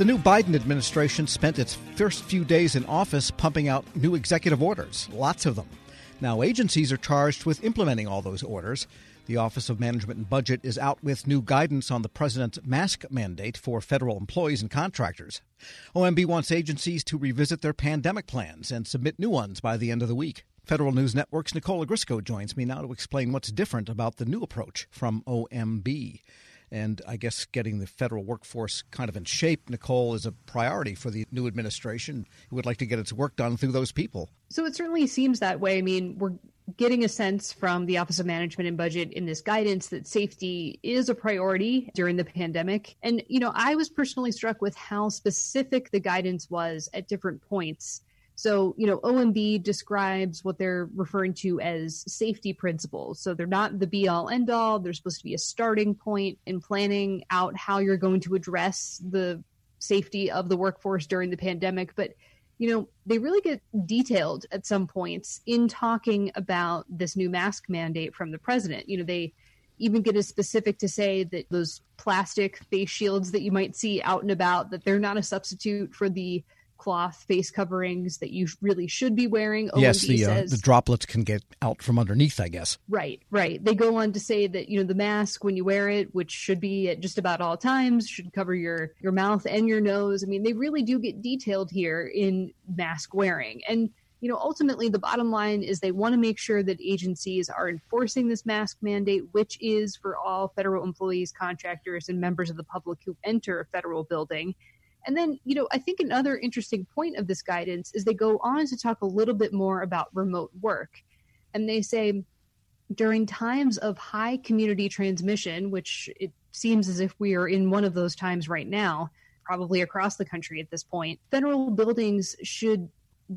The new Biden administration spent its first few days in office pumping out new executive orders, lots of them. Now, agencies are charged with implementing all those orders. The Office of Management and Budget is out with new guidance on the president's mask mandate for federal employees and contractors. OMB wants agencies to revisit their pandemic plans and submit new ones by the end of the week. Federal News Network's Nicole Ogrysko joins me now to explain what's different about the new approach from OMB. And I guess getting the federal workforce kind of in shape, Nicole, is a priority for the new administration who would like to get its work done through those people. So it certainly seems that way. I mean, we're getting a sense from the Office of Management and Budget in this guidance that safety is a priority during the pandemic. And, you know, I was personally struck with how specific the guidance was at different points so, you know, OMB describes what they're referring to as safety principles. So they're not the be all end all. They're supposed to be a starting point in planning out how you're going to address the safety of the workforce during the pandemic. But, you know, they really get detailed at some points in talking about this new mask mandate from the president. You know, they even get as specific to say that those plastic face shields that you might see out and about that they're not a substitute for the cloth face coverings that you really should be wearing. OMB yes, the, uh, the droplets can get out from underneath, I guess. Right, right. They go on to say that you know the mask when you wear it, which should be at just about all times, should cover your your mouth and your nose. I mean, they really do get detailed here in mask wearing and. You know, ultimately, the bottom line is they want to make sure that agencies are enforcing this mask mandate, which is for all federal employees, contractors, and members of the public who enter a federal building. And then, you know, I think another interesting point of this guidance is they go on to talk a little bit more about remote work. And they say during times of high community transmission, which it seems as if we are in one of those times right now, probably across the country at this point, federal buildings should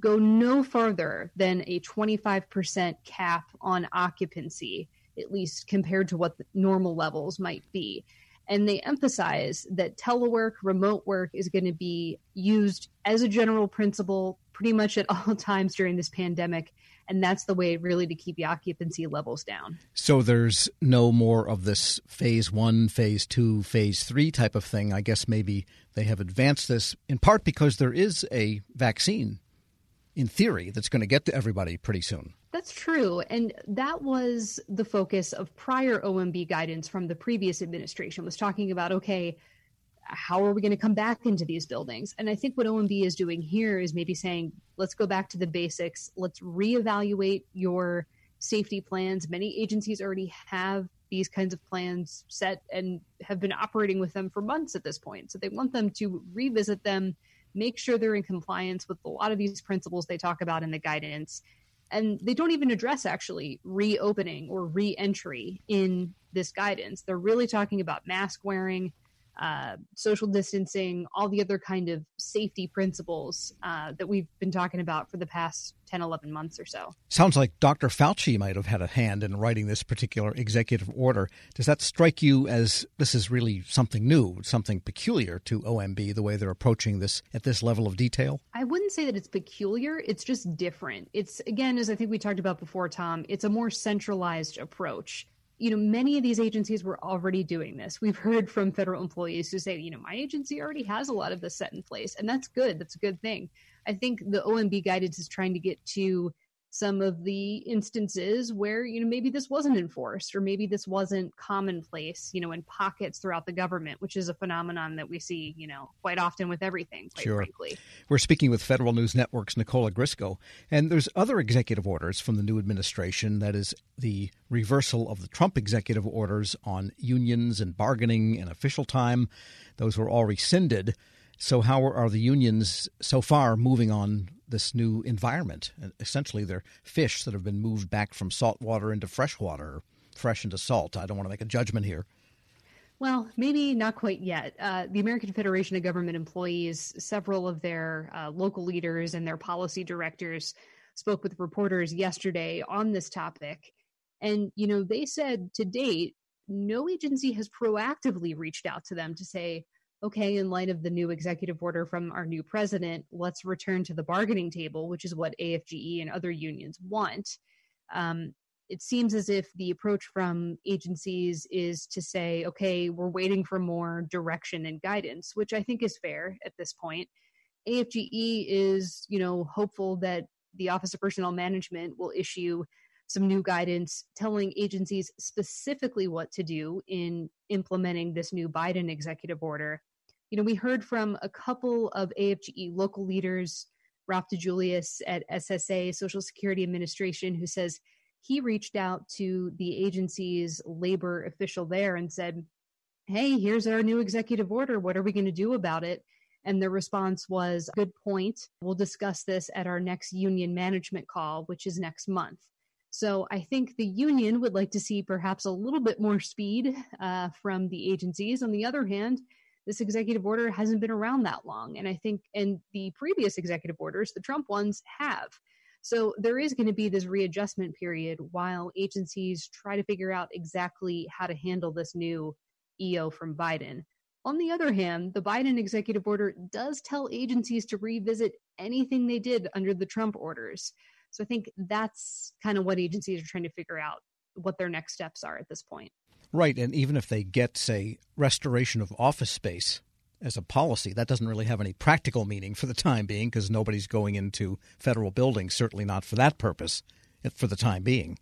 go no further than a 25% cap on occupancy, at least compared to what the normal levels might be. And they emphasize that telework, remote work is going to be used as a general principle pretty much at all times during this pandemic. And that's the way really to keep the occupancy levels down. So there's no more of this phase one, phase two, phase three type of thing. I guess maybe they have advanced this in part because there is a vaccine in theory that's going to get to everybody pretty soon. That's true. And that was the focus of prior OMB guidance from the previous administration was talking about, okay, how are we going to come back into these buildings? And I think what OMB is doing here is maybe saying, let's go back to the basics. Let's reevaluate your safety plans. Many agencies already have these kinds of plans set and have been operating with them for months at this point. So they want them to revisit them, make sure they're in compliance with a lot of these principles they talk about in the guidance and they don't even address actually reopening or re-entry in this guidance. They're really talking about mask wearing uh, social distancing, all the other kind of safety principles uh, that we've been talking about for the past 10, 11 months or so. Sounds like Dr. Fauci might have had a hand in writing this particular executive order. Does that strike you as this is really something new, something peculiar to OMB, the way they're approaching this at this level of detail? I wouldn't say that it's peculiar. It's just different. It's, again, as I think we talked about before, Tom, it's a more centralized approach you know, many of these agencies were already doing this. We've heard from federal employees who say, you know, my agency already has a lot of this set in place, and that's good. That's a good thing. I think the OMB guidance is trying to get to some of the instances where you know maybe this wasn't enforced or maybe this wasn't commonplace you know in pockets throughout the government which is a phenomenon that we see you know quite often with everything quite sure. frankly. We're speaking with federal news network's Nicole Ogrysko and there's other executive orders from the new administration that is the reversal of the trump executive orders on unions and bargaining and official time. Those were all rescinded so how are the unions so far moving on this new environment. Essentially, they're fish that have been moved back from salt water into fresh water, fresh into salt. I don't want to make a judgment here. Well, maybe not quite yet. Uh, the American Federation of Government Employees, several of their uh, local leaders and their policy directors spoke with reporters yesterday on this topic. And, you know, they said to date, no agency has proactively reached out to them to say, okay, in light of the new executive order from our new president, let's return to the bargaining table, which is what AFGE and other unions want. Um, it seems as if the approach from agencies is to say, okay, we're waiting for more direction and guidance, which I think is fair at this point. AFGE is, you know, hopeful that the Office of Personnel Management will issue some new guidance telling agencies specifically what to do in implementing this new Biden executive order. You know, we heard from a couple of AFGE local leaders, Ralph de Juliis at SSA, Social Security Administration, who says he reached out to the agency's labor official there and said, Hey, here's our new executive order. What are we going to do about it? And the response was, Good point. We'll discuss this at our next union management call, which is next month. So I think the union would like to see perhaps a little bit more speed uh, from the agencies. On the other hand, this executive order hasn't been around that long. And I think, and the previous executive orders, the Trump ones, have. So there is going to be this readjustment period while agencies try to figure out exactly how to handle this new EO from Biden. On the other hand, the Biden executive order does tell agencies to revisit anything they did under the Trump orders. So I think that's kind of what agencies are trying to figure out what their next steps are at this point. Right. And even if they get, say, restoration of office space as a policy, that doesn't really have any practical meaning for the time being because nobody's going into federal buildings, certainly not for that purpose for the time being.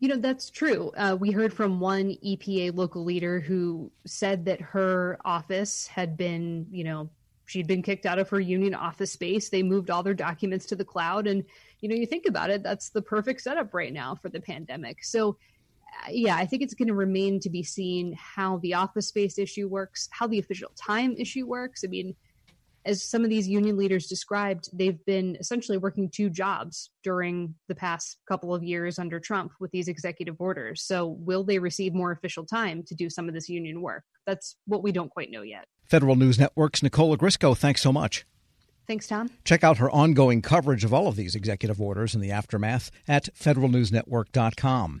You know, that's true. Uh, we heard from one EPA local leader who said that her office had been, you know, she'd been kicked out of her union office space. They moved all their documents to the cloud. And, you know, you think about it, that's the perfect setup right now for the pandemic. So, yeah, I think it's going to remain to be seen how the office space issue works, how the official time issue works. I mean, as some of these union leaders described, they've been essentially working two jobs during the past couple of years under Trump with these executive orders. So, will they receive more official time to do some of this union work? That's what we don't quite know yet. Federal News Network's Nicole Ogrysko, thanks so much. Thanks, Tom. Check out her ongoing coverage of all of these executive orders and the aftermath at federalnewsnetwork.com.